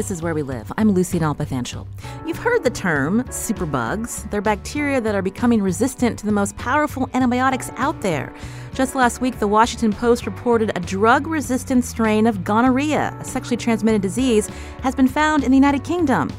This is Where We Live. I'm Lucy Nalpathanchil. You've heard the term superbugs. They're bacteria that are becoming resistant to the most powerful antibiotics out there. Just last week, the Washington Post reported a drug resistant strain of gonorrhea, a sexually transmitted disease, has been found in the United Kingdom.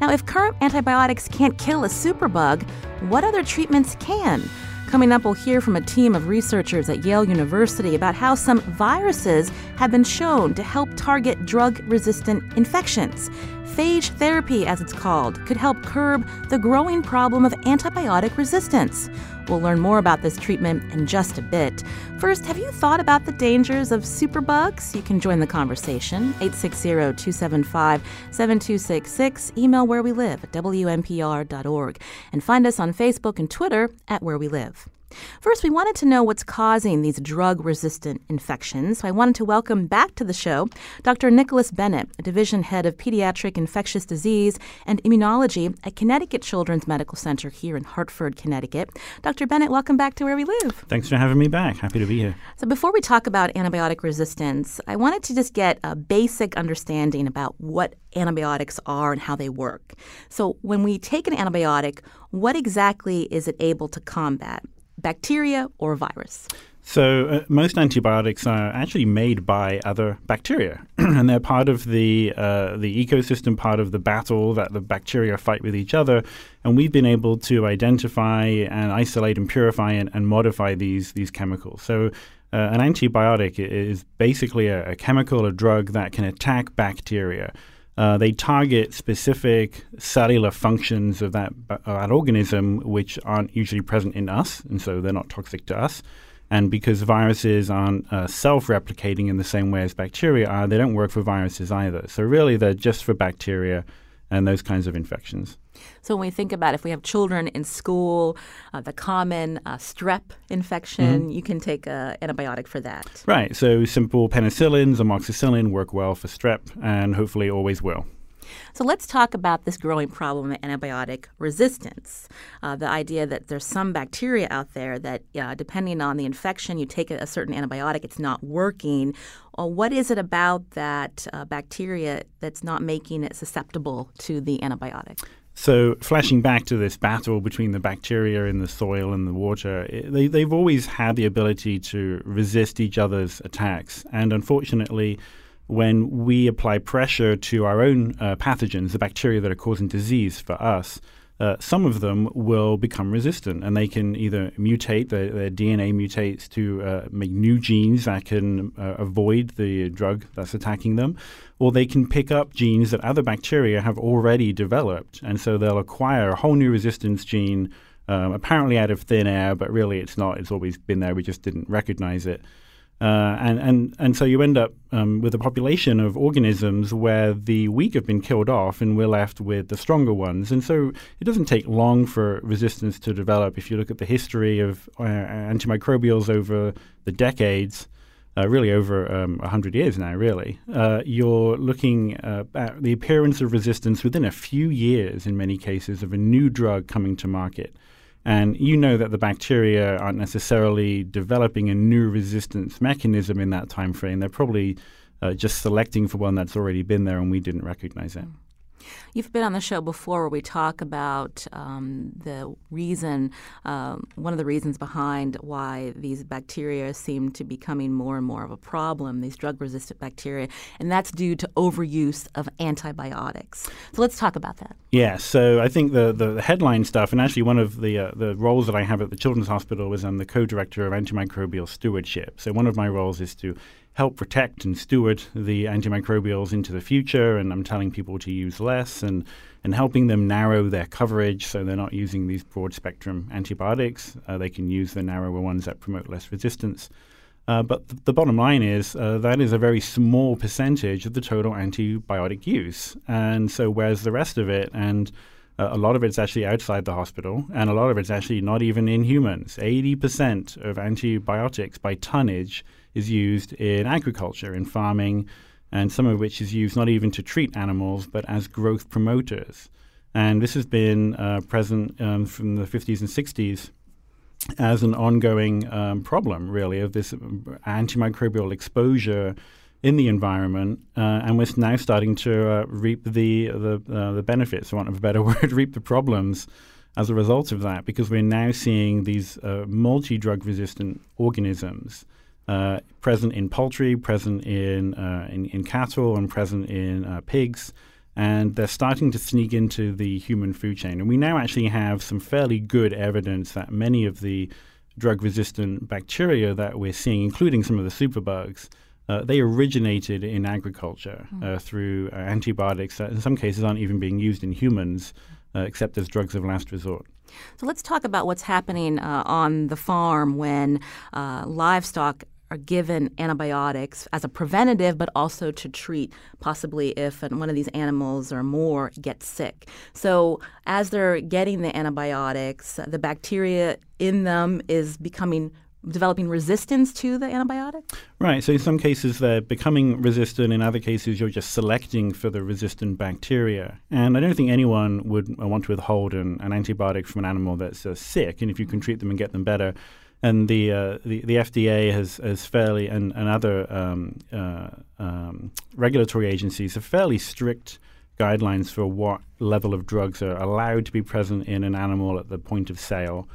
Now, if current antibiotics can't kill a superbug, what other treatments can? Coming up, we'll hear from a team of researchers at Yale University about how some viruses have been shown to help target drug resistant infections. Phage therapy, as it's called, could help curb the growing problem of antibiotic resistance. We'll learn more about this treatment in just a bit. First, have you thought about the dangers of superbugs? You can join the conversation. 860-275-7266. Email where we live at wnpr.org. And find us on Facebook and Twitter at Where We Live. First, we wanted to know what's causing these drug resistant infections. So I wanted to welcome back to the show Dr. Nicholas Bennett, Division Head of Pediatric Infectious Disease and Immunology at Connecticut Children's Medical Center here in Hartford, Connecticut. Dr. Bennett, welcome back to Where We Live. Thanks for having me back. Happy to be here. So, before we talk about antibiotic resistance, I wanted to just get a basic understanding about what antibiotics are and how they work. So, when we take an antibiotic, what exactly is it able to combat? Bacteria or virus? So, uh, most antibiotics are actually made by other bacteria, and they're part of the uh, the ecosystem, part of the battle that the bacteria fight with each other. And we've been able to identify and isolate and purify and, and modify these these chemicals. So, uh, an antibiotic is basically a, a chemical, a drug that can attack bacteria. Uh, they target specific cellular functions of that, uh, that organism which aren't usually present in us, and so they're not toxic to us. And because viruses aren't uh, self replicating in the same way as bacteria are, they don't work for viruses either. So, really, they're just for bacteria and those kinds of infections. So when we think about if we have children in school, uh, the common uh, strep infection, mm-hmm. you can take an antibiotic for that. Right. So simple penicillins, amoxicillin work well for strep and hopefully always will. So let's talk about this growing problem of antibiotic resistance. Uh, the idea that there's some bacteria out there that, uh, depending on the infection, you take a, certain antibiotic, it's not working. Uh, what is it about that uh, bacteria that's not making it susceptible to the antibiotic? So, flashing back to this battle between the bacteria in the soil and the water, it, they, they've always had the ability to resist each other's attacks. And unfortunately, when we apply pressure to our own uh, pathogens, the bacteria that are causing disease for us, uh, some of them will become resistant and they can either mutate, their, their DNA mutates to uh, make new genes that can uh, avoid the drug that's attacking them, or they can pick up genes that other bacteria have already developed. And so they'll acquire a whole new resistance gene, um, apparently out of thin air, but really it's not. It's always been there. We just didn't recognize it. Uh, and, and, and so you end up um, with a population of organisms where the weak have been killed off and we're left with the stronger ones. And so it doesn't take long for resistance to develop. If you look at the history of uh, antimicrobials over the decades, uh, really over um, 100 years now, really, uh, you're looking uh, at the appearance of resistance within a few years, in many cases, of a new drug coming to market. And you know that the bacteria aren't necessarily developing a new resistance mechanism in that time frame. They're probably uh, just selecting for one that's already been there and we didn't recognize it. You've been on the show before where we talk about um, the reason, um, one of the reasons behind why these bacteria seem to be becoming more and more of a problem, these drug resistant bacteria, and that's due to overuse of antibiotics. So let's talk about that. Yeah, so I think the, the, the headline stuff, and actually one of the, uh, the roles that I have at the Children's Hospital is I'm the co director of antimicrobial stewardship. So one of my roles is to help protect and steward the antimicrobials into the future. And I'm telling people to use less and, and helping them narrow their coverage so they're not using these broad spectrum antibiotics. Uh, they can use the narrower ones that promote less resistance. Uh, but th- the bottom line is uh, that is a very small percentage of the total antibiotic use. And so, where's the rest of it, and uh, a lot of it's actually outside the hospital, and a lot of it's actually not even in humans. 80% of antibiotics by tonnage is used in agriculture, in farming, and some of which is used not even to treat animals, but as growth promoters. And this has been uh, present um, from the 50s and 60s as an ongoing um, problem, really, of this antimicrobial exposure in the environment, uh, and we're now starting to uh, reap the the, uh, the benefits, for want of a better word, reap the problems as a result of that, because we're now seeing these uh, multi-drug resistant organisms uh, present in poultry, present in, uh, in, in cattle, and present in pigs and they're starting to sneak into the human food chain. And we now actually have some fairly good evidence that many of the drug resistant bacteria that we're seeing, including some of the superbugs, uh, they originated in agriculture mm. uh, through uh, antibiotics that in some cases aren't even being used in humans uh, except as drugs of last resort. So let's talk about what's happening uh, on the farm when uh, livestock are given antibiotics as a preventative, but also to treat possibly if one of these animals or more gets sick. So, as they're getting the antibiotics, the bacteria in them is becoming developing resistance to the antibiotic? Right. So in some cases they're becoming resistant. In other cases you're just selecting for the resistant bacteria. And I don't think anyone would want to withhold an, an antibiotic from an animal that's uh, sick. And if you can treat them and get them better, and the, uh, the, the FDA has, has fairly and, and other um, uh, um, regulatory agencies have fairly strict guidelines for what level of drugs are allowed to be present in an animal at the point of sale.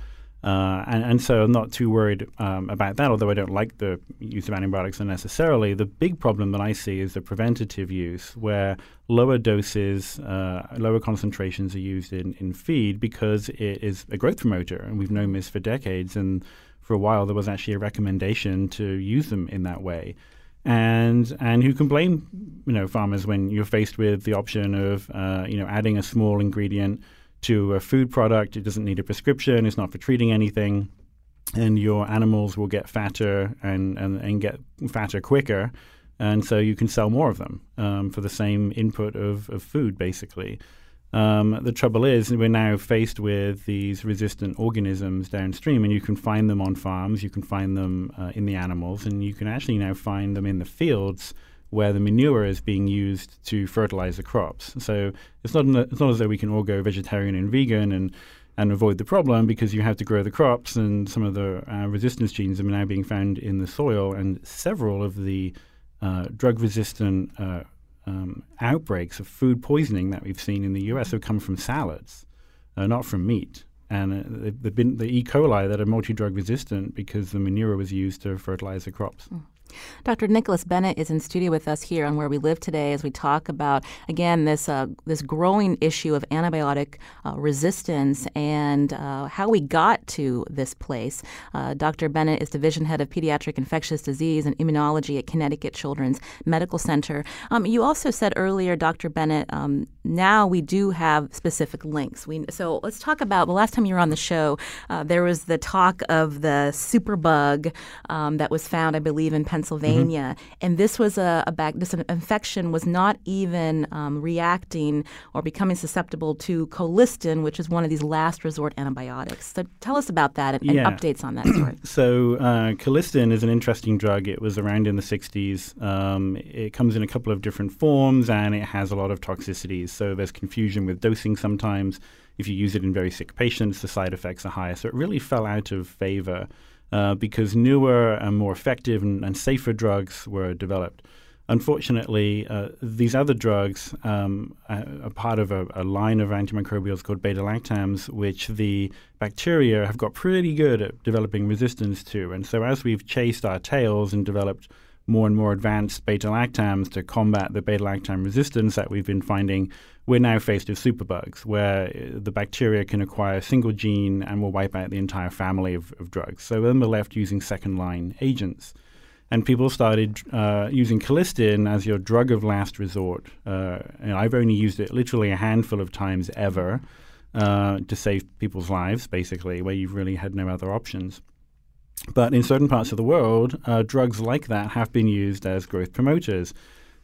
Uh, and, and, so I'm not too worried um, about that, although I don't like the use of antibiotics unnecessarily. The big problem that I see is the preventative use, where lower doses, uh, lower concentrations are used in, in feed because it is a growth promoter. And we've known this for decades. And for a while there was actually a recommendation to use them in that way. And and who can blame you know farmers when you're faced with the option of uh, you know adding a small ingredient to a food product? It doesn't need a prescription. It's not for treating anything, and your animals will get fatter and and, and get fatter quicker, and so you can sell more of them um, for the same input of, of food, basically. Um, the trouble is, we're now faced with these resistant organisms downstream, and you can find them on farms, you can find them uh, in the animals, and you can actually now find them in the fields where the manure is being used to fertilize the crops. So it's not it's not as though we can all go vegetarian and vegan and and avoid the problem because you have to grow the crops, and some of the uh, resistance genes are now being found in the soil, and several of the uh, drug resistant uh, um, outbreaks of food poisoning that we've seen in the U.S. have come from salads, uh, not from meat. And uh, they've been the E. coli that are multi-drug resistant because the manure was used to fertilize the crops. Mm. Dr. Nicholas Bennett is in studio with us here on Where We Live today as we talk about, again, this, uh, this growing issue of antibiotic uh, resistance and uh, how we got to this place. Uh, Dr. Bennett is Division Head of Pediatric Infectious Disease and Immunology at Connecticut Children's Medical Center. Um, you also said earlier, Dr. Bennett, um, now we do have specific links. We, so let's talk about the last time you were on the show, uh, there was the talk of the superbug um, that was found, I believe, in Pennsylvania. Pennsylvania, mm-hmm. and this was a, a back. This infection was not even um, reacting or becoming susceptible to colistin, which is one of these last resort antibiotics. So tell us about that and, yeah. and updates on that story. so uh, colistin is an interesting drug. It was around in the 60s. Um, it comes in a couple of different forms, and it has a lot of toxicities. So there's confusion with dosing sometimes. If you use it in very sick patients, the side effects are higher. So it really fell out of favor uh, because newer and more effective and, and, safer drugs were developed. Unfortunately, uh, these other drugs um, are part of a, a, line of antimicrobials called beta lactams, which the bacteria have got pretty good at developing resistance to. And so, as we've chased our tails and developed more and more advanced beta lactams to combat the beta lactam resistance that we've been finding, we're now faced with superbugs, where uh, the bacteria can acquire a single gene and will wipe out the entire family of, of drugs. So then we're left using second line agents. And people started uh, using colistin as your drug of last resort. Uh, I've only used it literally a handful of times ever uh, to save people's lives, basically, where you've really had no other options. But in certain parts of the world, uh, drugs like that have been used as growth promoters.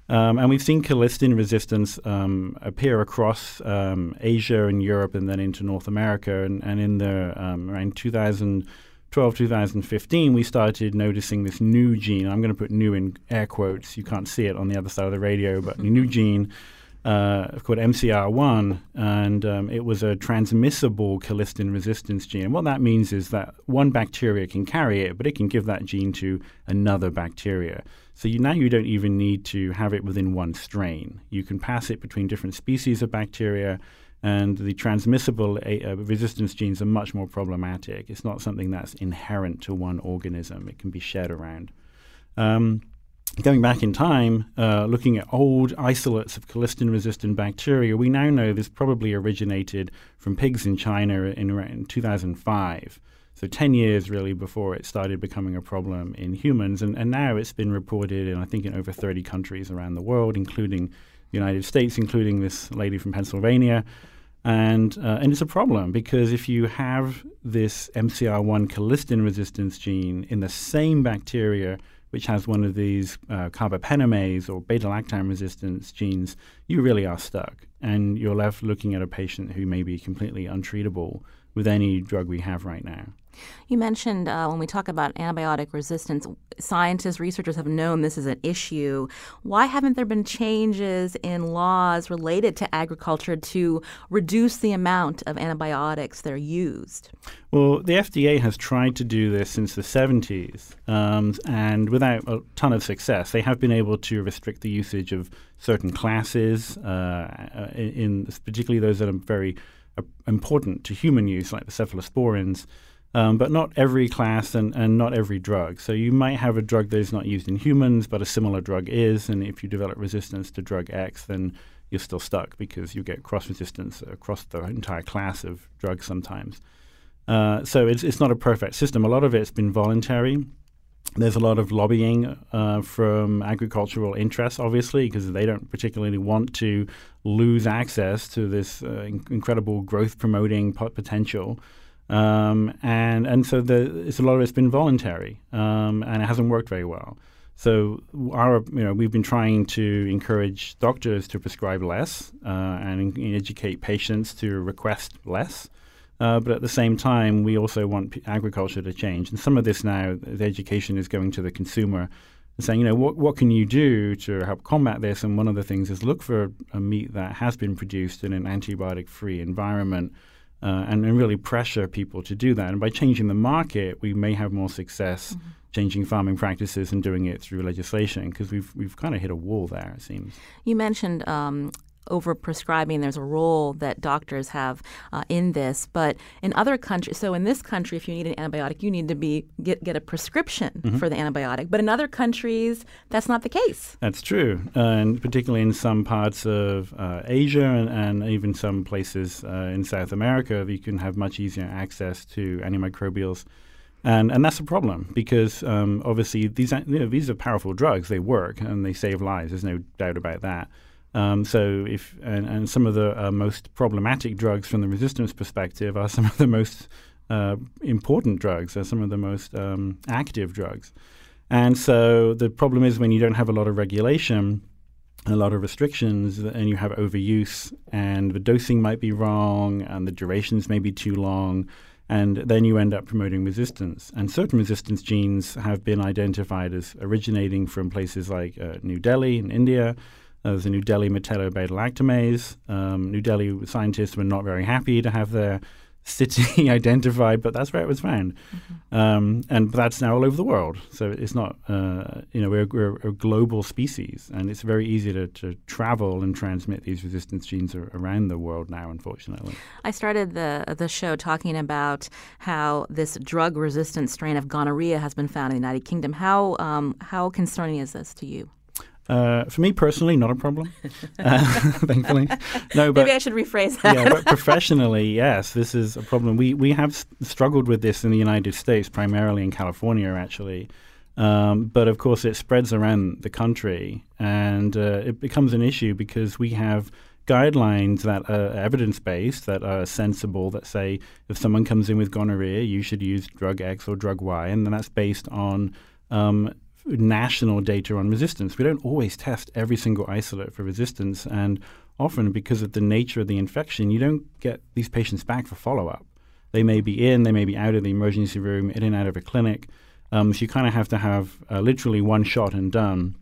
Um, and we've seen colistin resistance um, appear across um, Asia and Europe and then into North America. And, and in the um, around 2012, 2015, we started noticing this new gene. I'm going to put new in air quotes. You can't see it on the other side of the radio, but new gene uh, called MCR1, and um, it was a transmissible colistin resistance gene. What that means is that one bacteria can carry it, but it can give that gene to another bacteria. So you, now you don't even need to have it within one strain. You can pass it between different species of bacteria, and the transmissible uh, resistance genes are much more problematic. It's not something that's inherent to one organism, it can be shared around. Um, going back in time, uh, looking at old isolates of colistin resistant bacteria, we now know this probably originated from pigs in China in around 2005. So 10 years really before it started becoming a problem in humans. And, and now it's been reported in, I think, in over 30 countries around the world, including the United States, including this lady from Pennsylvania. And, uh, and it's a problem because if you have this MCR1 colistin resistance gene in the same bacteria which has one of these uh, carbapenemase or beta lactam resistance genes, you really are stuck. And you're left looking at a patient who may be completely untreatable with any drug we have right now. You mentioned uh, when we talk about antibiotic resistance, scientists, researchers have known this is an issue. Why haven't there been changes in laws related to agriculture to reduce the amount of antibiotics that are used? Well, the FDA has tried to do this since the 70s, um, and without a ton of success. They have been able to restrict the usage of certain classes, uh, uh in, particularly those that are very uh, important to human use, like the cephalosporins um, but not every class and, and not every drug. So you might have a drug that is not used in humans, but a similar drug is, and if you develop resistance to drug X, then you're still stuck because you get cross resistance across the entire class of drugs sometimes. Uh, so it's, it's not a perfect system. A lot of it's been voluntary. There's a lot of lobbying uh, from agricultural interests, obviously, because they don't particularly want to lose access to this uh, in- incredible growth promoting potential. Um, and and so the, it's a lot of it's been voluntary, um, and it hasn't worked very well. So our you know we've been trying to encourage doctors to prescribe less uh, and in, educate patients to request less. Uh, but at the same time, we also want p- agriculture to change. And some of this now, the education is going to the consumer, saying, you know, what what can you do to help combat this? And one of the things is look for a meat that has been produced in an antibiotic-free environment uh, and, and, really pressure people to do that. And by changing the market, we may have more success mm-hmm. changing farming practices and doing it through legislation because we've we've kind of hit a wall there. It seems. You mentioned um, overprescribing. There's a role that doctors have uh, in this, but in other countries, so in this country, if you need an antibiotic, you need to be get get a prescription mm-hmm. for the antibiotic. But in other countries, that's not the case. That's true, uh, and particularly in some parts of uh, Asia and, and, even some places uh, in South America, you can have much easier access to antimicrobials. And, and that's a problem because um, obviously these you know, these are powerful drugs. They work and they save lives. There's no doubt about that. Um, so if and, and, some of the uh, most problematic drugs from the resistance perspective are some of the most uh, important drugs, are some of the most um, active drugs. And so the problem is when you don't have a lot of regulation, a lot of restrictions, and you have overuse, and the dosing might be wrong, and the durations may be too long, and then you end up promoting resistance. And certain resistance genes have been identified as originating from places like uh, New Delhi in India, uh, there's a New Delhi metallo-beta-lactamase. Um, New Delhi scientists were not very happy to have their city identified, but that's where it was found. Mm-hmm. Um, and that's now all over the world. So it's not, uh, you know, we're, we're, a global species, and it's very easy to, to travel and transmit these resistance genes around the world now, unfortunately. I started the, the show talking about how this drug resistant strain of gonorrhea has been found in the United Kingdom. How, um, how concerning is this to you? Uh, for me personally, not a problem. Uh, thankfully, no. But maybe I should rephrase that. yeah, but professionally, yes, this is a problem. We we have s- struggled with this in the United States, primarily in California, actually. Um, but of course, it spreads around the country, and uh, it becomes an issue because we have guidelines that are evidence based, that are sensible, that say if someone comes in with gonorrhea, you should use drug X or drug Y, and then that's based on um, national data on resistance. We don't always test every single isolate for resistance, and often because of the nature of the infection, you don't get these patients back for follow up. They may be in, they may be out of the emergency room, in and out of a clinic. Um, so you kind of have to have uh, literally one shot and done.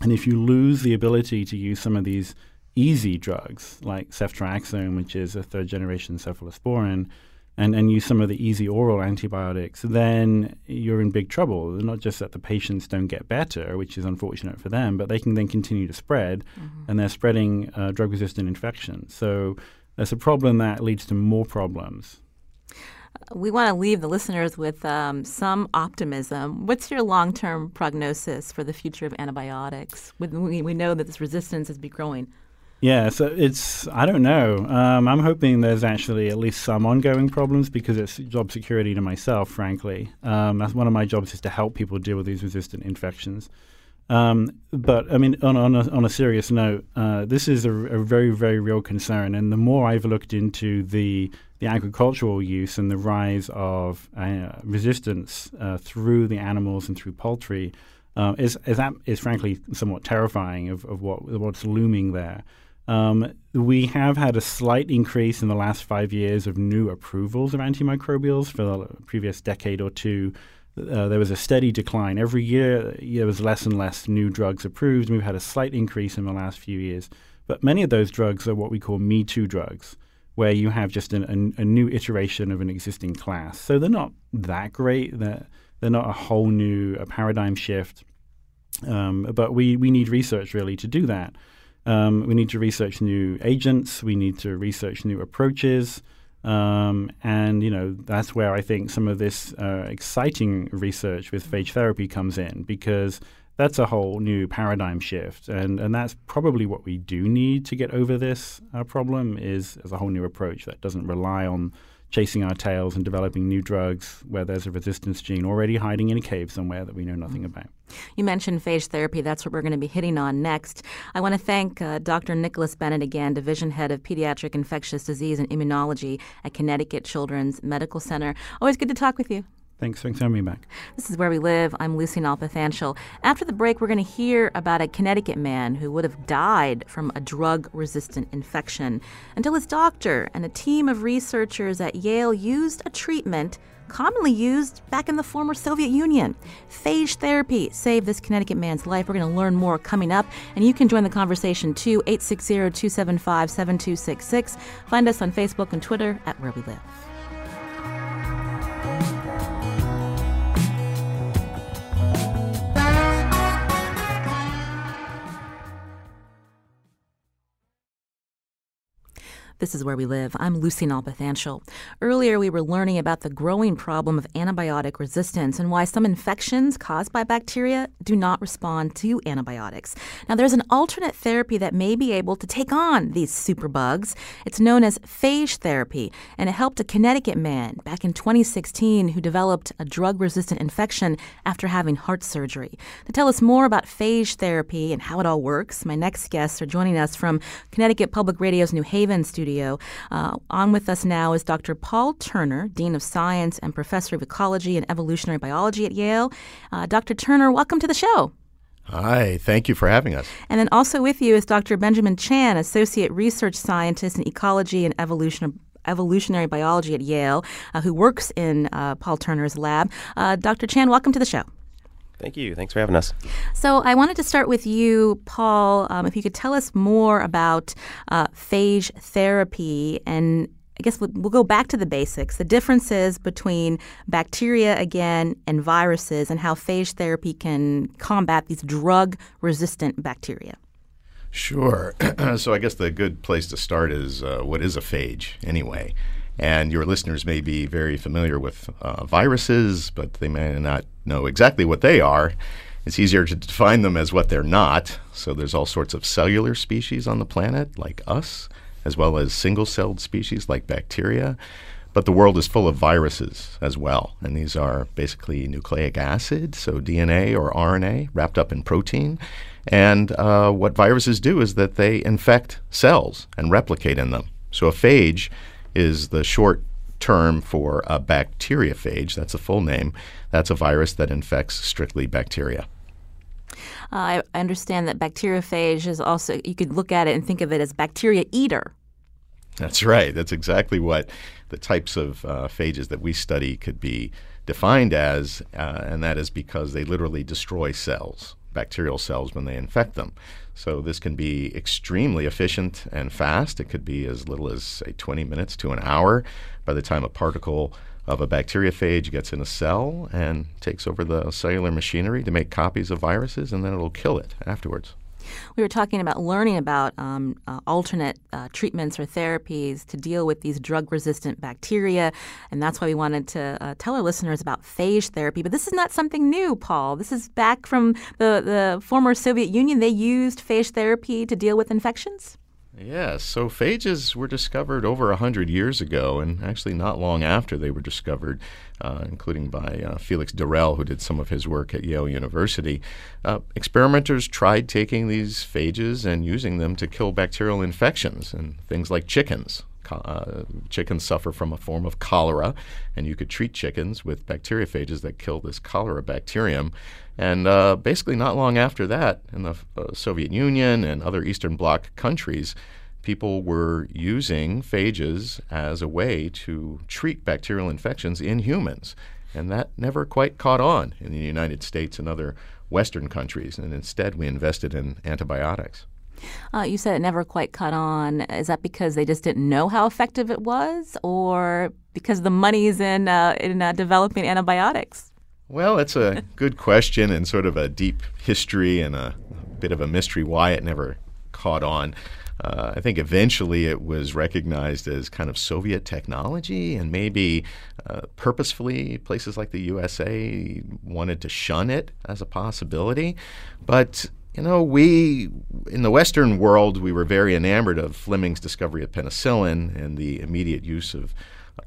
And if you lose the ability to use some of these easy drugs like ceftriaxone, which is a third generation cephalosporin, and, and use some of the easy oral antibiotics, then you're in big trouble. Not just that the patients don't get better, which is unfortunate for them, but they can then continue to spread, mm-hmm. and they're spreading uh, drug resistant infections. So that's a problem that leads to more problems we want to leave the listeners with um, some optimism. What's your long term prognosis for the future of antibiotics? We, we know that this resistance is be growing. Yeah, so it's, I don't know. Um, I'm hoping there's actually at least some ongoing problems because it's job security to myself, frankly. Um, that's one of my jobs is to help people deal with these resistant infections. Um, but I mean, on, on, a, on a serious note, uh, this is a, a, very, very real concern. And the more I've looked into the the agricultural use and the rise of uh, resistance uh, through the animals and through poultry uh, is, is, that, is frankly somewhat terrifying of, of what, what's looming there. Um, we have had a slight increase in the last five years of new approvals of antimicrobials. For the previous decade or two, uh, there was a steady decline. Every year, there was less and less new drugs approved. We've had a slight increase in the last few years. But many of those drugs are what we call Me Too drugs where you have just an, a, a, new iteration of an existing class. So they're not that great. They're, they're not a whole new a paradigm shift. Um, but we, we need research really to do that. Um, we need to research new agents. We need to research new approaches. Um, and you know that's where I think some of this uh, exciting research with phage therapy comes in because that's a whole new paradigm shift, and and that's probably what we do need to get over this uh, problem is, is a whole new approach that doesn't rely on chasing our tails and developing new drugs where there's a resistance gene already hiding in a cave somewhere that we know nothing about. You mentioned phage therapy. That's what we're going to be hitting on next. I want to thank uh, Dr. Nicholas Bennett again, Division Head of Pediatric Infectious Disease and Immunology at Connecticut Children's Medical Center. Always good to talk with you. Thanks. For having me back. This is Where We Live. I'm Lucy Nalpathanchil. After the break, we're going to hear about a Connecticut man who would have died from a drug resistant infection until his doctor and a team of researchers at Yale used a treatment commonly used back in the former Soviet Union. Phage therapy saved this Connecticut man's life. We're going to learn more coming up, and you can join the conversation too. 860 275 7266. Find us on Facebook and Twitter at Where We Live. This is Where We Live. I'm Lucy Nalpathanchil. Earlier, we were learning about the growing problem of antibiotic resistance and why some infections caused by bacteria do not respond to antibiotics. Now, there's an alternate therapy that may be able to take on these superbugs. It's known as phage therapy, and it helped a Connecticut man back in 2016 who developed a drug resistant infection after having heart surgery. To tell us more about phage therapy and how it all works, my next guests are joining us from Connecticut Public Radio's New Haven studio studio. Uh, on with us now is Dr. Paul Turner, Dean of Science and Professor of Ecology and Evolutionary Biology at Yale. Uh, Dr. Turner, welcome to the show. Hi, thank you for having us. And then also with you is Dr. Benjamin Chan, Associate Research Scientist in Ecology and Evolution evolutionary biology at Yale, uh, who works in uh, Paul Turner's lab. Uh, Dr. Chan, welcome to the show. Thank you. Thanks for having us. So, I wanted to start with you, Paul. Um, if you could tell us more about uh, phage therapy and I guess we'll, we'll, go back to the basics the differences between bacteria again and viruses and how phage therapy can combat these drug resistant bacteria. Sure. so, I guess the good place to start is uh, what is a phage anyway? And your listeners may be very familiar with uh, viruses, but they may not know exactly what they are. It's easier to define them as what they're not. So there's all sorts of cellular species on the planet, like us, as well as single celled species like bacteria. But the world is full of viruses as well, and these are basically nucleic acid, so DNA or RNA wrapped up in protein. And uh, what viruses do is that they infect cells and replicate in them. So a phage is the short term for a bacteriophage. That's a full name. That's a virus that infects strictly bacteria. Uh, I understand that bacteriophage is also, you could look at it and think of it as bacteria eater. That's right. That's exactly what the types of uh, phages that we study could be defined as, uh, and that is because they literally destroy cells, bacterial cells, when they infect them. So this can be extremely efficient and fast. It could be as little as, say, 20 minutes to an hour by the time a particle of a bacteriophage gets in a cell and takes over the cellular machinery to make copies of viruses, and then it'll kill it afterwards. We were talking about learning about um, uh, alternate uh, treatments or therapies to deal with these drug resistant bacteria. And that's why we wanted to uh, tell our listeners about phage therapy. But this is not something new, Paul. This is back from the, the former Soviet Union. They used phage therapy to deal with infections? Yes, so phages were discovered over 100 years ago, and actually not long after they were discovered, uh, including by uh, Felix d'Herelle, who did some of his work at Yale University. Uh, experimenters tried taking these phages and using them to kill bacterial infections and things like chickens. Uh, chickens suffer from a form of cholera, and you could treat chickens with bacteriophages that kill this cholera bacterium. And uh, basically, not long after that, in the uh, Soviet Union and other Eastern Bloc countries, people were using phages as a way to treat bacterial infections in humans. And that never quite caught on in the United States and other Western countries. And instead, we invested in antibiotics. Uh, you said it never quite caught on. Is that because they just didn't know how effective it was, or because the money's in uh, in uh, developing antibiotics? Well, it's a good question and sort of a deep history and a bit of a mystery why it never caught on. Uh, I think eventually it was recognized as kind of Soviet technology, and maybe uh, purposefully places like the USA wanted to shun it as a possibility. But you know, we in the Western world we were very enamored of Fleming's discovery of penicillin and the immediate use of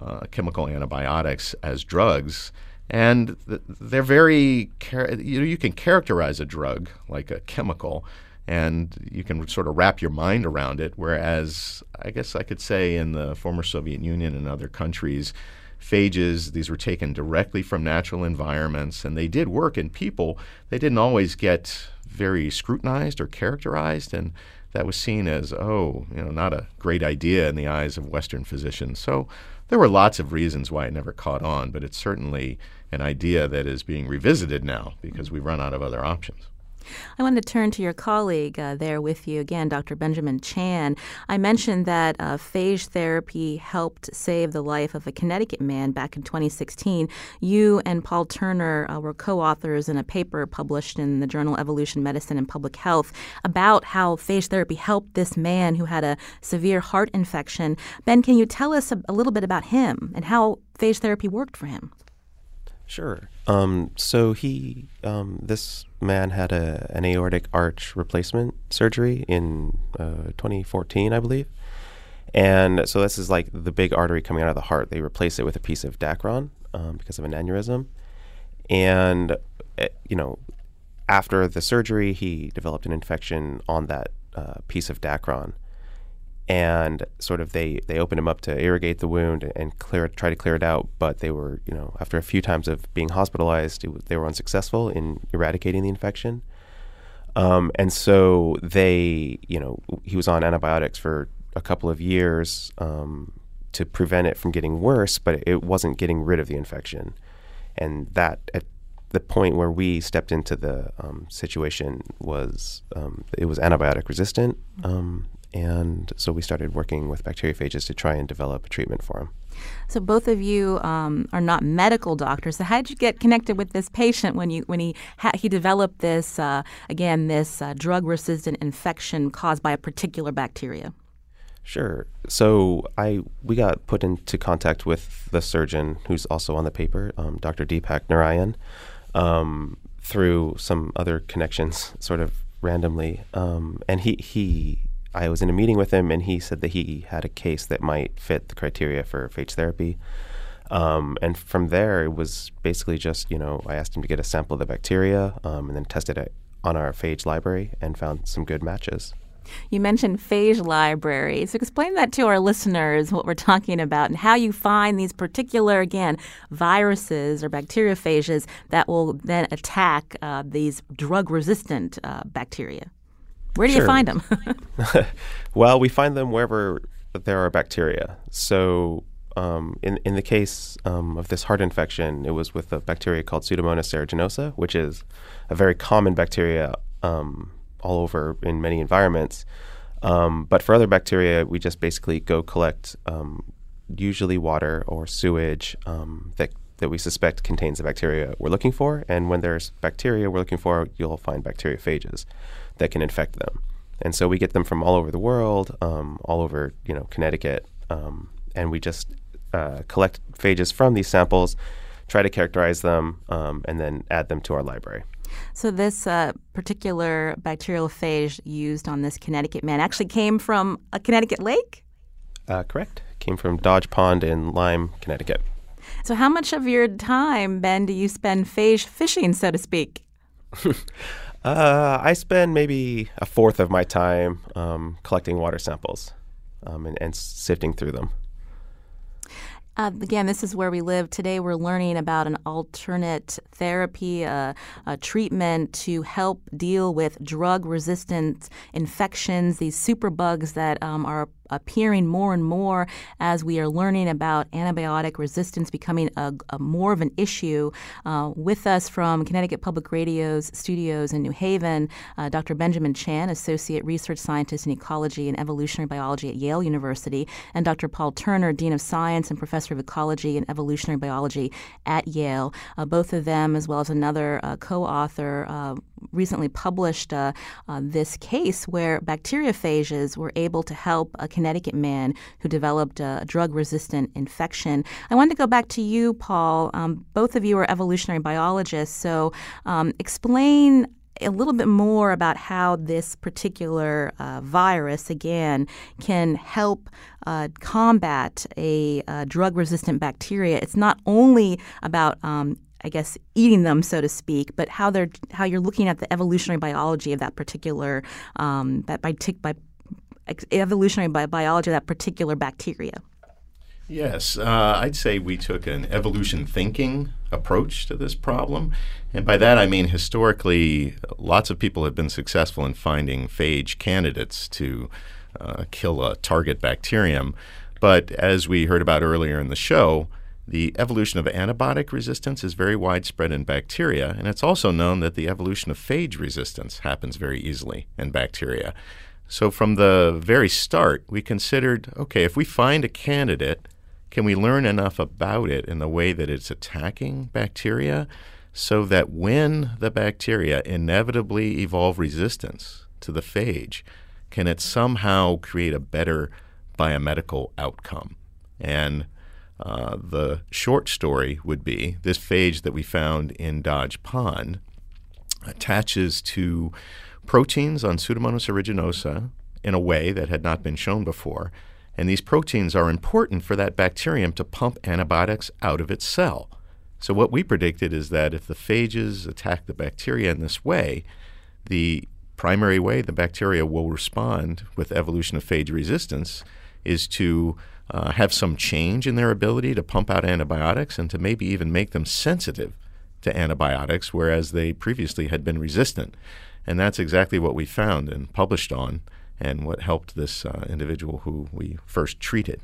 uh, chemical antibiotics as drugs. And they're very, you know, you can characterize a drug like a chemical and you can sort of wrap your mind around it. Whereas, I guess I could say in the former Soviet Union and other countries, phages, these were taken directly from natural environments and they did work in people. They didn't always get very scrutinized or characterized. And that was seen as, oh, you know, not a great idea in the eyes of Western physicians. So there were lots of reasons why it never caught on, but it's certainly an idea that is being revisited now because we've run out of other options. I want to turn to your colleague uh, there with you again, Dr. Benjamin Chan. I mentioned that uh, phage therapy helped save the life of a Connecticut man back in 2016. You and Paul Turner uh, were co authors in a paper published in the journal Evolution Medicine and Public Health about how phage therapy helped this man who had a severe heart infection. Ben, can you tell us a, a little bit about him and how phage therapy worked for him? Sure. Um, so he, um, this man had a an aortic arch replacement surgery in uh, 2014, I believe, and so this is like the big artery coming out of the heart. They replace it with a piece of Dacron um, because of an aneurysm, and eh, you know, after the surgery, he developed an infection on that uh, piece of Dacron and sort of they they opened him up to irrigate the wound and clear try to clear it out but they were you know after a few times of being hospitalized it, they were unsuccessful in eradicating the infection. Um, and so they you know he was on antibiotics for a couple of years um, to prevent it from getting worse but it wasn't getting rid of the infection. And that at the point where we stepped into the um, situation was um, it was antibiotic resistant um, and so we started working with bacteriophages to try and develop a treatment for him. So both of you um, are not medical doctors. So how did you get connected with this patient when you when he ha- he developed this uh, again this uh, drug resistant infection caused by a particular bacteria? Sure. So I we got put into contact with the surgeon who's also on the paper, um, Dr. Deepak Narayan, um, through some other connections, sort of randomly, um, and he he I was in a meeting with him, and he said that he had a case that might fit the criteria for phage therapy. Um, and from there, it was basically just, you know, I asked him to get a sample of the bacteria um, and then tested it on our phage library and found some good matches. You mentioned phage library. So explain that to our listeners what we're talking about and how you find these particular, again, viruses or bacteriophages that will then attack uh, these drug resistant uh, bacteria. Where do Sure. you find them? well, we find them wherever there are bacteria. So, um, in in the case um, of this heart infection, it was with a bacteria called Pseudomonas aeruginosa, which is a very common bacteria um, all over in many environments. Um, but for other bacteria, we just basically go collect um, usually water or sewage um, that that we suspect contains the bacteria we're looking for. And when there's bacteria we're looking for, you'll find bacteriophages that can infect them. And so we get them from all over the world, um, all over you know Connecticut, um, and we just uh, collect phages from these samples, try to characterize them, um, and then add them to our library. so this uh, particular bacterial phage used on this Connecticut man actually came from a Connecticut lake? Uh, correct. Came from Dodge Pond in Lyme, Connecticut. So how much of your time, Ben, do you spend phage fishing, so to speak? Uh, I spend maybe a fourth of my time um, collecting water samples um, and, and sifting through them. Uh, again, this is where we live. Today, we're learning about an alternate therapy, uh, a treatment to help deal with drug resistant infections, these superbugs that um, are appearing more and more as we are learning about antibiotic resistance becoming a, a more of an issue. Uh, with us from Connecticut Public Radio's studios in New Haven, uh, Dr. Benjamin Chan, Associate Research Scientist in Ecology and Evolutionary Biology at Yale University, and Dr. Paul Turner, Dean of Science and Professor of Ecology and Evolutionary Biology at Yale. Uh, both of them, as well as another uh, co author, uh, recently published uh, uh, this case where bacteriophages were able to help a Connecticut man who developed a drug resistant infection. I wanted to go back to you, Paul. Um, both of you are evolutionary biologists, so um, explain a little bit more about how this particular uh, virus, again, can help uh, combat a uh, drug resistant bacteria. It's not only about um, I guess eating them, so to speak, but how they're how you're looking at the evolutionary biology of that particular um, that by, tic- by evolutionary bi- biology of that particular bacteria. Yes, uh, I'd say we took an evolution thinking approach to this problem. And by that I mean historically, lots of people have been successful in finding phage candidates to uh, kill a target bacterium. But as we heard about earlier in the show, the evolution of antibiotic resistance is very widespread in bacteria, and it's also known that the evolution of phage resistance happens very easily in bacteria. So, from the very start, we considered okay, if we find a candidate, can we learn enough about it in the way that it's attacking bacteria so that when the bacteria inevitably evolve resistance to the phage, can it somehow create a better biomedical outcome? And uh, the short story would be this phage that we found in Dodge Pond attaches to proteins on Pseudomonas aeruginosa in a way that had not been shown before. And these proteins are important for that bacterium to pump antibiotics out of its cell. So, what we predicted is that if the phages attack the bacteria in this way, the primary way the bacteria will respond with evolution of phage resistance is to uh, have some change in their ability to pump out antibiotics and to maybe even make them sensitive to antibiotics, whereas they previously had been resistant. And that's exactly what we found and published on, and what helped this uh, individual who we first treated.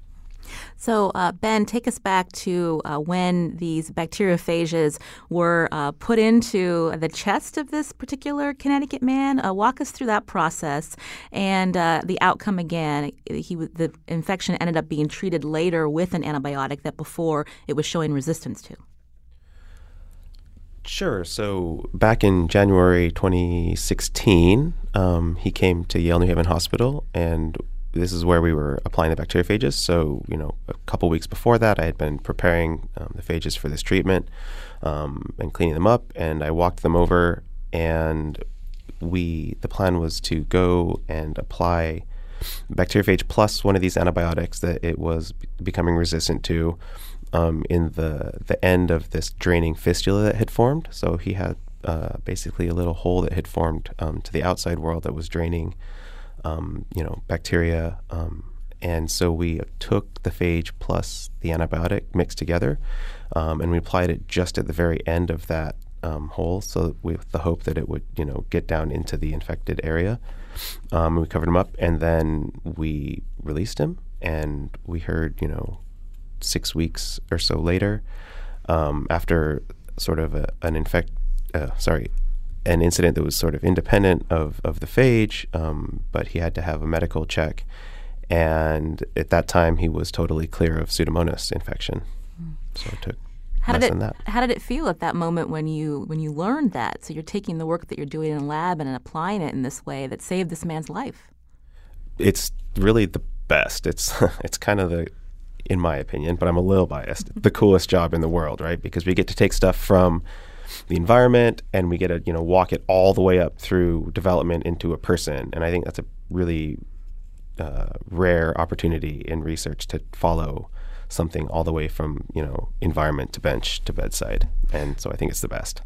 So, uh, Ben, take us back to uh, when these bacteriophages were uh, put into the chest of this particular Connecticut man. Uh, walk us through that process and uh, the outcome again. He, the infection ended up being treated later with an antibiotic that before it was showing resistance to. Sure. So back in January 2016, um, he came to Yale New Haven Hospital, and this is where we were applying the bacteriophages. So, you know, a couple weeks before that, I had been preparing um, the phages for this treatment um, and cleaning them up, and I walked them over, and we the plan was to go and apply bacteriophage plus one of these antibiotics that it was b- becoming resistant to um, in the the end of this draining fistula that had formed. So he had uh, basically a little hole that had formed um, to the outside world that was draining, um, you know, bacteria. Um, and so we took the phage plus the antibiotic mixed together, um, and we applied it just at the very end of that um, hole, so with the hope that it would, you know, get down into the infected area. we covered him up, and then we released him, and we heard, you know, six weeks or so later, after sort of a, an infect uh, sorry, an incident that was sort of independent of, of the phage, um, but he had to have a medical check. And at that time, he was totally clear of Pseudomonas infection. Mm. So it took how less did it, than that. How did it feel at that moment when you when you learned that? So you're taking the work that you're doing in a lab and applying it in this way that saved this man's life. It's really the best. It's it's kind of the in my opinion, but I'm a little biased, the coolest job in the world, right? Because we get to take stuff from the environment and we get to you know walk it all the way up through development into a person. And i think that's a really uh, rare opportunity in research to follow something all the way from you know environment to bench to bedside. And so i think it's the best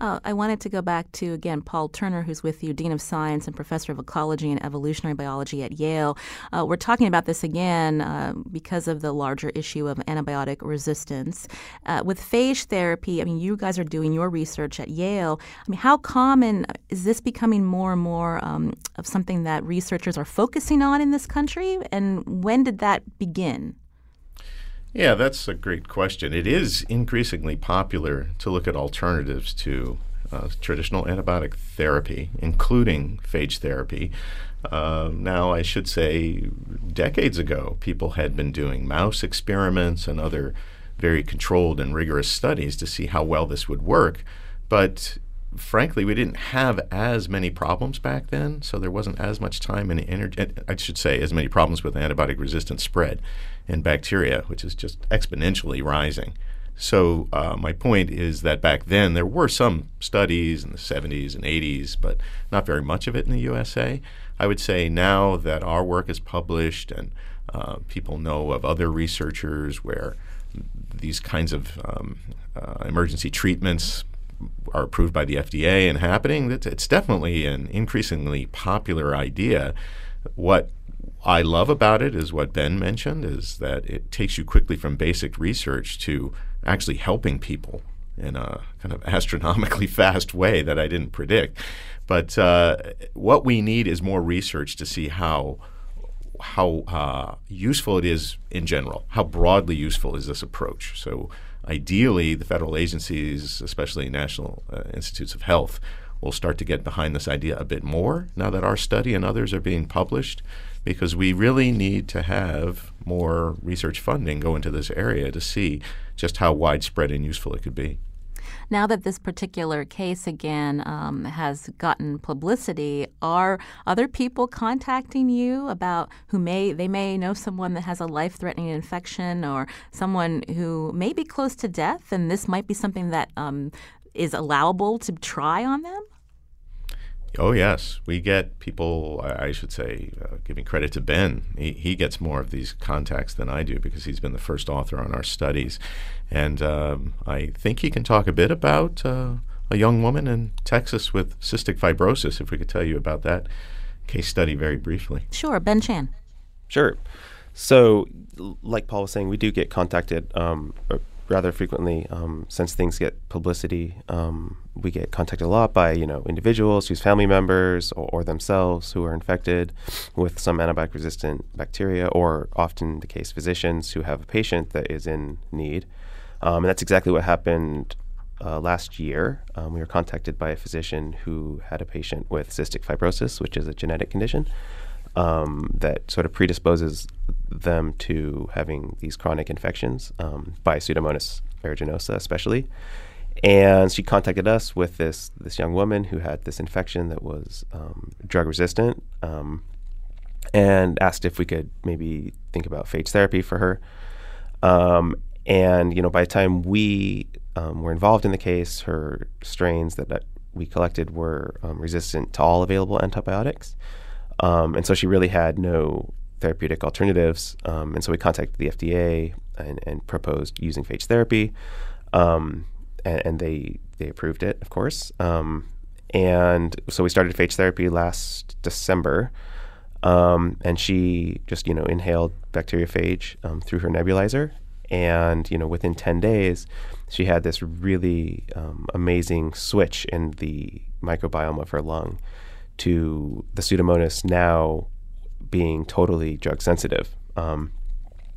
uh, I wanted to go back to, again, Paul Turner, who's with you, Dean of Science and Professor of Ecology and Evolutionary Biology at Yale. Uh, we're talking about this again uh, because of the larger issue of antibiotic resistance. Uh, with phage therapy, I mean, you guys are doing your research at Yale. I mean, how common is this becoming more and more um, of something that researchers are focusing on in this country? And when did that begin? Yeah, that's a great question. It is increasingly popular to look at alternatives to uh, traditional antibiotic therapy, including phage therapy. Uh, now, I should say, decades ago, people had been doing mouse experiments and other very controlled and rigorous studies to see how well this would work. But frankly, we didn't have as many problems back then, so there wasn't as much time and energy. I should say, as many problems with antibiotic resistant spread in bacteria, which is just exponentially rising. So, uh, my point is that back then there were some studies in the 70s and 80s, but not very much of it in the USA. I would say now that our work is published and uh, people know of other researchers where these kinds of um, uh, emergency treatments are approved by the FDA and happening, it's definitely an increasingly popular idea. What I love about it is what Ben mentioned is that it takes you quickly from basic research to actually helping people in a kind of astronomically fast way that I didn't predict. But uh, what we need is more research to see how how uh, useful it is in general. How broadly useful is this approach? So ideally, the federal agencies, especially national uh, institutes of health, will start to get behind this idea a bit more now that our study and others are being published because we really need to have more research funding go into this area to see just how widespread and useful it could be. Now that this particular case again um, has gotten publicity, are other people contacting you about who may they may know someone that has a life-threatening infection or someone who may be close to death, and this might be something that um, is allowable to try on them? Oh yes, we get people. I should say, uh, giving credit to Ben, he, he gets more of these contacts than I do because he's been the first author on our studies, and um, I think he can talk a bit about uh, a young woman in Texas with cystic fibrosis. If we could tell you about that case study very briefly. Sure, Ben Chan. Sure. So, like Paul was saying, we do get contacted um, rather frequently um, since things get publicity. Um, we get contacted a lot by you know individuals whose family members or, or themselves who are infected with some antibiotic resistant bacteria, or often the case physicians who have a patient that is in need. Um, and that's exactly what happened uh, last year. Um, we were contacted by a physician who had a patient with cystic fibrosis, which is a genetic condition um, that sort of predisposes them to having these chronic infections um, by Pseudomonas aeruginosa, especially. And she contacted us with this this young woman who had this infection that was um, drug resistant, um, and asked if we could maybe think about phage therapy for her. Um, and you know, by the time we um, were involved in the case, her strains that, that we collected were resistant to all available antibiotics. Um, and so she really had no therapeutic alternatives. Um, and so we contacted the FDA and, and proposed using phage therapy. Um, and, and, they they approved it, of course. Um, and so we started phage therapy last December. Um, and she just you know inhaled bacteriophage um, through her nebulizer, and you know within ten days, she had this really amazing switch in the microbiome of her lung to the Pseudomonas now being totally drug sensitive. Um,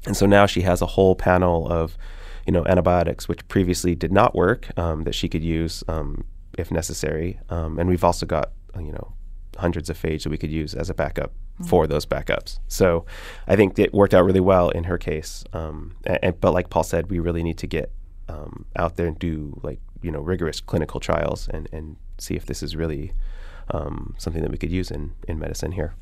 and so now she has a whole panel of, you know, antibiotics which previously did not work um, that she could use um, if necessary. Um, and we've also got, you know, hundreds of phage that we could use as a backup mm-hmm. for those backups. So I think it worked out really well in her case. Um, and, but like Paul said, we really need to get um, out there and do like you know rigorous clinical trials and, and see if this is really um, something that we could use in, in medicine here.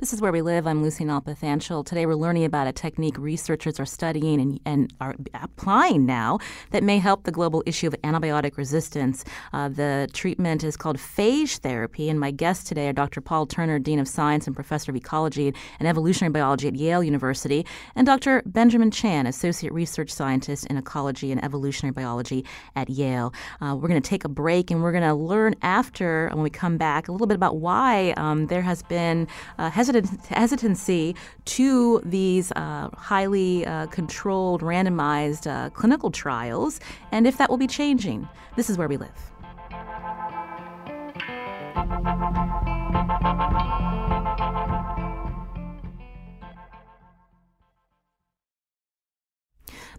This is Where We Live. I'm Lucy Nalpathanchil. Today we're learning about a technique researchers are studying and, and are applying now that may help the global issue of antibiotic resistance. Uh, the treatment is called phage therapy, and my guests today are Dr. Paul Turner, Dean of Science and Professor of Ecology and Evolutionary Biology at Yale University, and Dr. Benjamin Chan, Associate Research Scientist in Ecology and Evolutionary Biology at Yale. Uh, we're going to take a break and we're going to learn after, when we come back, a little bit about why um, there has been uh, hesitancy to these uh, highly uh, controlled, randomized uh, clinical trials, and if that will be changing. This is where we live.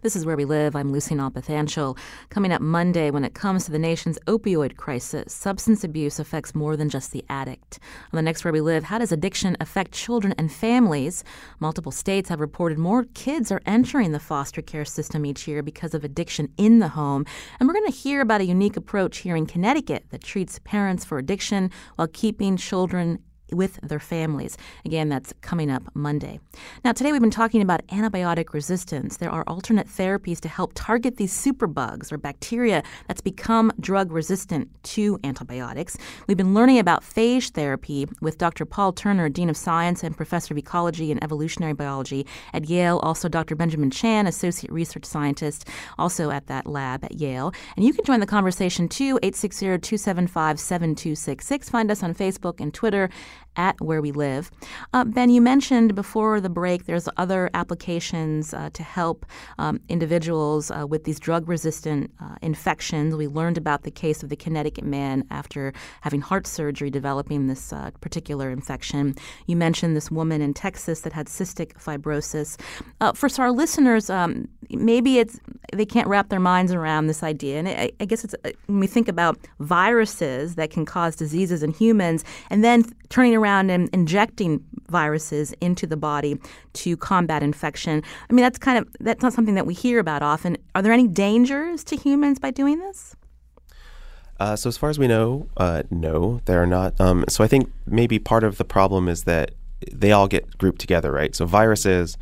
This is Where We Live. I'm Lucy Nalpathanchil. Coming up Monday, when it comes to the nation's opioid crisis, substance abuse affects more than just the addict. On the next Where We Live, how does addiction affect children and families? Multiple states have reported more kids are entering the foster care system each year because of addiction in the home. And we're going to hear about a unique approach here in Connecticut that treats parents for addiction while keeping children with their families. Again, that's coming up Monday. Now, today we've been talking about antibiotic resistance. There are alternate therapies to help target these superbugs or bacteria that's become drug resistant to antibiotics. We've been learning about phage therapy with Dr. Paul Turner, Dean of Science and Professor of Ecology and Evolutionary Biology at Yale, also Dr. Benjamin Chan, Associate Research Scientist, also at that lab at Yale. And you can join the conversation too, 860 275 7266. Find us on Facebook and Twitter at where we live. Uh, ben, you mentioned before the break there's other applications uh, to help um, individuals uh, with these drug resistant uh, infections. We learned about the case of the Connecticut man after having heart surgery developing this uh, particular infection. You mentioned this woman in Texas that had cystic fibrosis. Uh, for our listeners, um, maybe it's they can't wrap their minds around this idea. And I, I guess it's when we think about viruses that can cause diseases in humans and then turning around around and injecting viruses into the body to combat infection. I mean, that's kind of that's not something that we hear about often. Are there any dangers to humans by doing this? Uh, so as far as we know, uh, no, there are not. Um, so I think maybe part of the problem is that they all get grouped together, right? So viruses,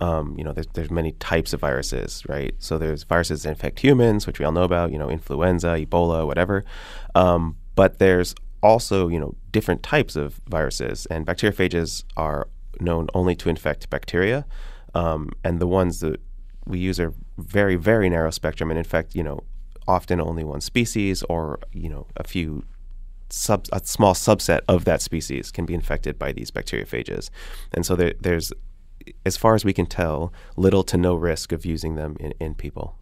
um, you know, there's, there's many types of viruses, right? So there's viruses that infect humans, which we all know about, you know, influenza, Ebola, whatever. Um, but there's also, you know, different types of viruses, and bacteriophages are known only to infect bacteria, um, and the ones that we use are very, very narrow spectrum, and in fact, you know, often only one species or you know a few sub a small subset of that species can be infected by these bacteriophages, and so there, there's, as far as we can tell, little to no risk of using them in, in people.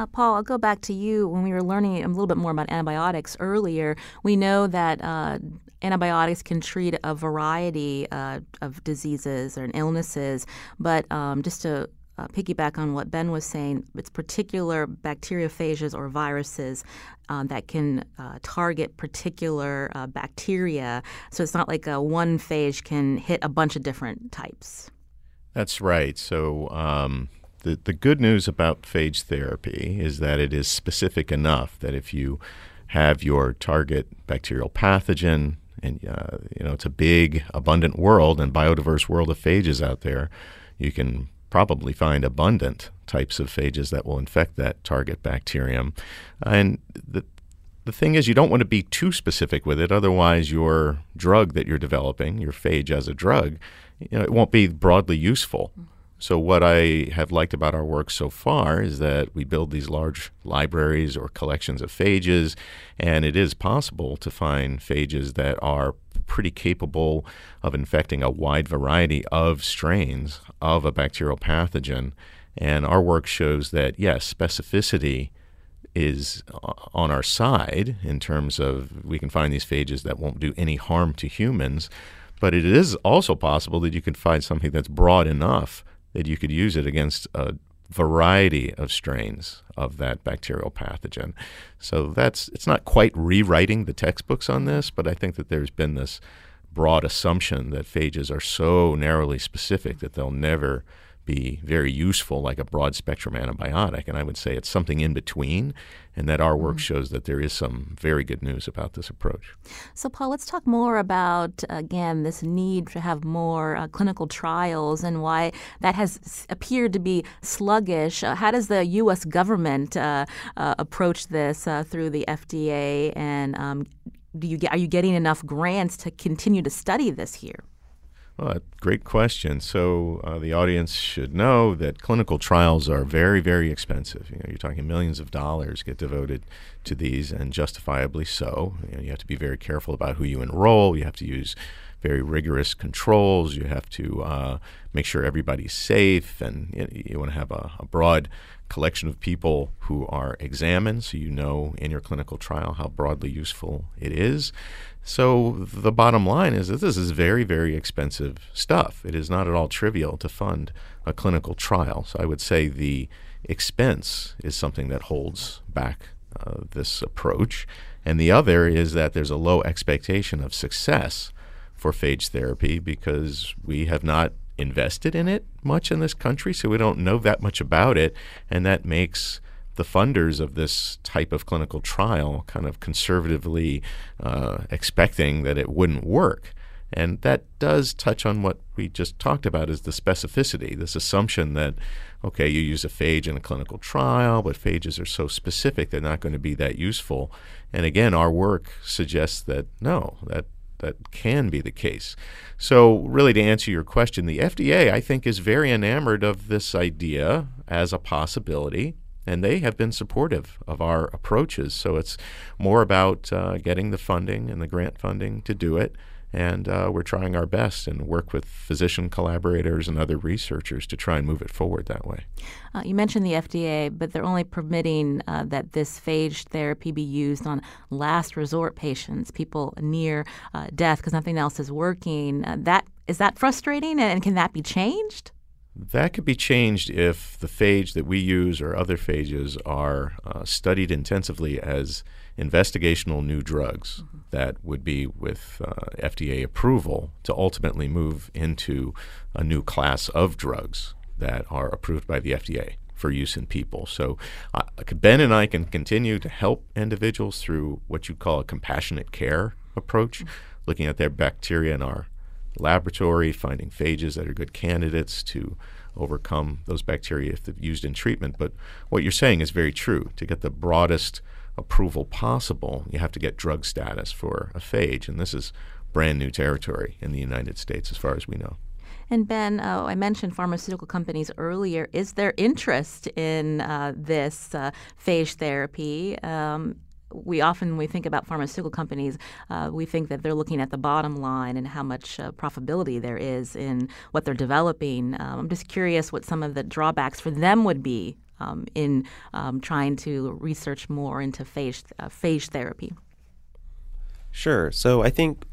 Uh, Paul, I'll go back to you. When we were learning a little bit more about antibiotics earlier, we know that uh, antibiotics can treat a variety uh, of diseases or illnesses, but um, just to uh, piggyback on what Ben was saying, it's particular bacteriophages or viruses uh, that can uh, target particular uh, bacteria. So it's not like a one phage can hit a bunch of different types. That's right. So um, the, the good news about phage therapy is that it is specific enough that if you have your target bacterial pathogen, and uh, you know it's a big, abundant world and biodiverse world of phages out there, you can probably find abundant types of phages that will infect that target bacterium. And the the thing is, you don't want to be too specific with it. Otherwise, your drug that you're developing, your phage as a drug, you know, it won't be broadly useful. So, what I have liked about our work so far is that we build these large libraries or collections of phages, and it is possible to find phages that are pretty capable of infecting a wide variety of strains of a bacterial pathogen. And our work shows that, yes, specificity is on our side in terms of we can find these phages that won't do any harm to humans. But it is also possible that you can find something that's broad enough that you could use it against a variety of strains of that bacterial pathogen. So that's it's not quite rewriting the textbooks on this, but I think that there's been this broad assumption that phages are so narrowly specific that they'll never be very useful like a broad spectrum antibiotic. And I would say it's something in between, and that our work mm-hmm. shows that there is some very good news about this approach. So, Paul, let's talk more about, again, this need to have more uh, clinical trials and why that has appeared to be sluggish. Uh, how does the U.S. government uh, uh approach this uh, through the FDA? And um, do you get, are you getting enough grants to continue to study this here? Well, great question. So uh, the audience should know that clinical trials are very, very expensive. You know, you're talking millions of dollars get devoted to these, and justifiably so. You, know, you have to be very careful about who you enroll. You have to use very rigorous controls. You have to uh, make sure everybody's safe, and you, you want to have a, a broad collection of people who are examined so you know in your clinical trial how broadly useful it is. So the bottom line is that this is very, very expensive stuff. It is not at all trivial to fund a clinical trial. So I would say the expense is something that holds back uh, this approach. And the other is that there's a low expectation of success for phage therapy because we have not invested in it much in this country, so we don't know that much about it, and that makes the funders of this type of clinical trial kind of conservatively uh, expecting that it wouldn't work. And that does touch on what we just talked about is the specificity, this assumption that, okay, you use a phage in a clinical trial, but phages are so specific they're not going to be that useful. And again, our work suggests that no, that that can be the case. So, really, to answer your question, the FDA, I think, is very enamored of this idea as a possibility, and they have been supportive of our approaches. So, it's more about uh, getting the funding and the grant funding to do it and uh, we're trying our best and work with physician collaborators and other researchers to try and move it forward that way. Uh, you mentioned the FDA, but they're only permitting uh, that this phage therapy be used on last resort patients, people near uh, death, because nothing else is working. Uh, that is that frustrating, and can that be changed? That could be changed if the phage that we use or other phages are uh, studied intensively as investigational new drugs mm-hmm. that would be with uh, FDA approval to ultimately move into a new class of drugs that are approved by the FDA for use in people. So uh, Ben and I can continue to help individuals through what you call a compassionate care approach, mm-hmm. looking at their bacteria in our laboratory, finding phages that are good candidates to overcome those bacteria if they're used in treatment. But what you're saying is very true. To get the broadest approval possible, you have to get drug status for a phage, and this is brand new territory in the United States as far as we know. And Ben, uh, I mentioned pharmaceutical companies earlier. Is there interest in uh, this uh, phage therapy? Um, we often, when we think about pharmaceutical companies, uh, we think that they're looking at the bottom line and how much uh, profitability there is in what they're developing. Um, I'm just curious what some of the drawbacks for them would be um, in um, trying to research more into phage, uh, phage therapy. Sure. So I think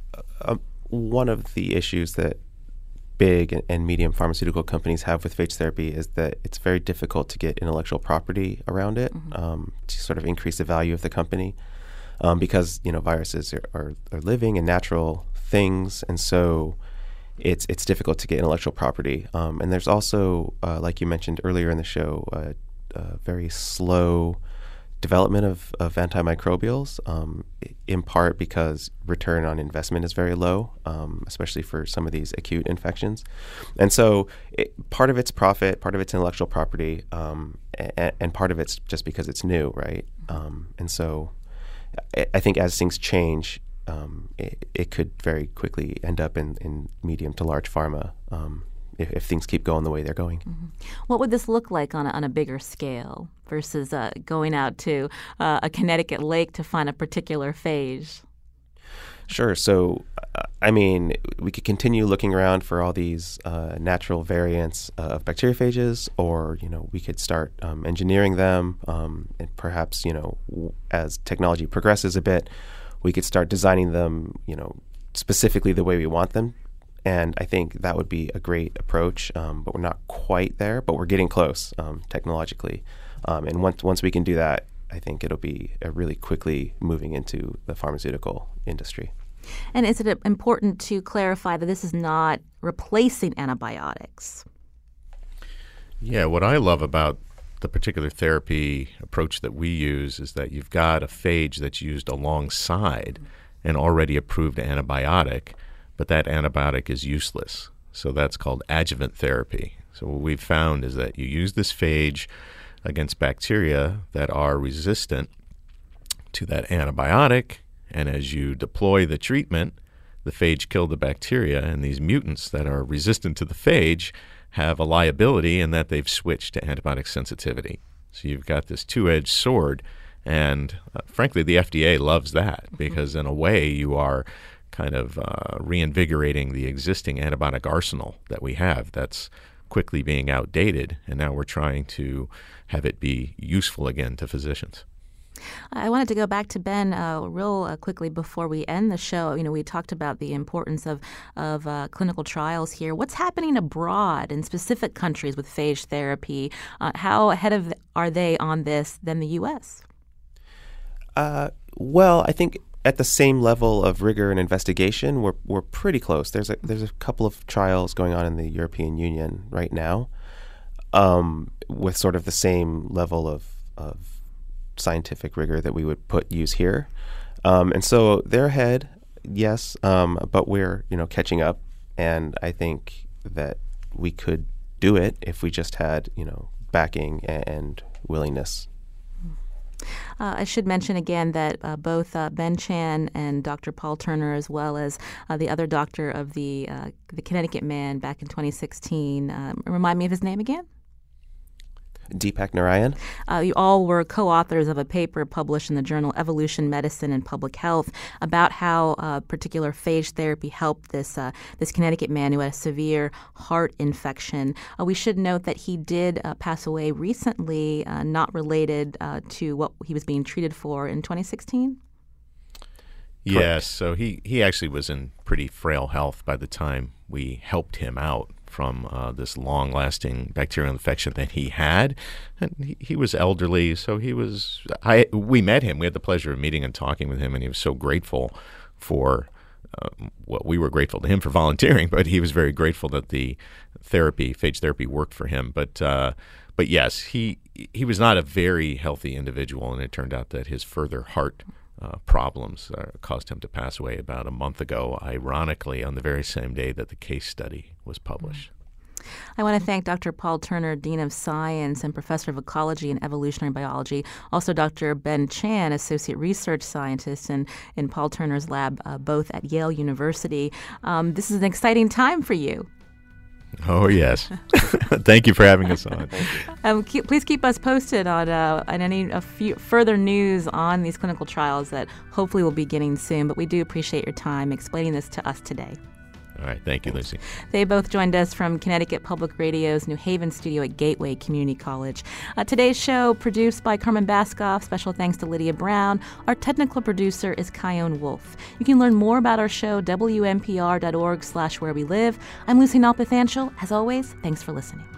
uh, one of the issues that big and medium pharmaceutical companies have with phage therapy is that it's very difficult to get intellectual property around it mm-hmm. um, to sort of increase the value of the company um, because you know viruses are, are, are, living and natural things, and so it's it's difficult to get intellectual property. Um, and there's also, uh, like you mentioned earlier in the show, uh, very slow development of, of antimicrobials, um, in part because return on investment is very low, um, especially for some of these acute infections. And so it, part of it's profit, part of it's intellectual property, um, and, and, part of it's just because it's new, right? Um, and so I, I think as things change, um, it, it, could very quickly end up in, in medium to large pharma um, if, if, things keep going the way they're going. Mm-hmm. What would this look like on a, on a bigger scale versus uh, going out to uh, a Connecticut lake to find a particular phage? Sure. So, uh, I mean, we could continue looking around for all these uh, natural variants uh, of bacteriophages, or you know, we could start um, engineering them, um, and perhaps you know, w- as technology progresses a bit, we could start designing them, you know, specifically the way we want them. And I think that would be a great approach, um, but we're not quite there, but we're getting close um, technologically. Um, and once once we can do that, I think it'll be really quickly moving into the pharmaceutical industry. And is it important to clarify that this is not replacing antibiotics? Yeah, what I love about the particular therapy approach that we use is that you've got a phage that's used alongside an already approved antibiotic, but that antibiotic is useless. So that's called adjuvant therapy. So what we've found is that you use this phage against bacteria that are resistant to that antibiotic. And as you deploy the treatment, the phage killed the bacteria, and these mutants that are resistant to the phage have a liability in that they've switched to antibiotic sensitivity. So you've got this two edged sword. And uh, frankly, the FDA loves that mm-hmm. because, in a way, you are kind of uh, reinvigorating the existing antibiotic arsenal that we have that's quickly being outdated. And now we're trying to have it be useful again to physicians. I wanted to go back to Ben uh, real uh, quickly before we end the show. You know, we talked about the importance of of uh, clinical trials here. What's happening abroad in specific countries with phage therapy? Uh, how ahead of are they on this than the U.S.? Uh, well, I think at the same level of rigor and investigation, we're we're pretty close. There's a there's a couple of trials going on in the European Union right now um, with sort of the same level of, of scientific rigor that we would put use here. Um, and so they're ahead, yes, um, but we're you know catching up, and I think that we could do it if we just had you know backing and willingness uh, I should mention again that uh, both uh, Ben Chan and Dr. Paul Turner, as well as uh, the other doctor of the uh, the Connecticut man back in 2016, um, remind me of his name again. Deepak Narayan. Uh, you all were co authors of a paper published in the journal Evolution Medicine and Public Health about how uh, particular phage therapy helped this, uh, this Connecticut man who had a severe heart infection. Uh, we should note that he did uh, pass away recently, uh, not related to what he was being treated for in 2016. Yes, so he, he actually was in pretty frail health by the time we helped him out from uh, this long lasting bacterial infection that he had. And he, he, was elderly, so he was. I We met him. We had the pleasure of meeting and talking with him, and he was so grateful for. Uh, well, we were grateful to him for volunteering, but he was very grateful that the therapy, phage therapy, worked for him. But uh, but yes, he he was not a very healthy individual, and it turned out that his further heart uh, problems uh, caused him to pass away about a month ago, ironically, on the very same day that the case study was published. I want to thank Dr. Paul Turner, Dean of Science and Professor of Ecology and Evolutionary Biology. Also, Dr. Ben Chan, Associate Research Scientist in, in Paul Turner's lab, uh, both at Yale University. Um, this is an exciting time for you. Oh yes, thank you for having us on. Um, keep, please keep us posted on uh, on any further news on these clinical trials that hopefully will be beginning soon. But we do appreciate your time explaining this to us today. All right. Thank you, Lucy. They both joined us from Connecticut Public Radio's New Haven studio at Gateway Community College. Uh, today's show produced by Carmen Baskauf. Special thanks to Lydia Brown. Our technical producer is Kyone Wolf. You can learn more about our show, wnpr.org slash where we live. I'm Lucy Nalpathanchil. As always, thanks for listening.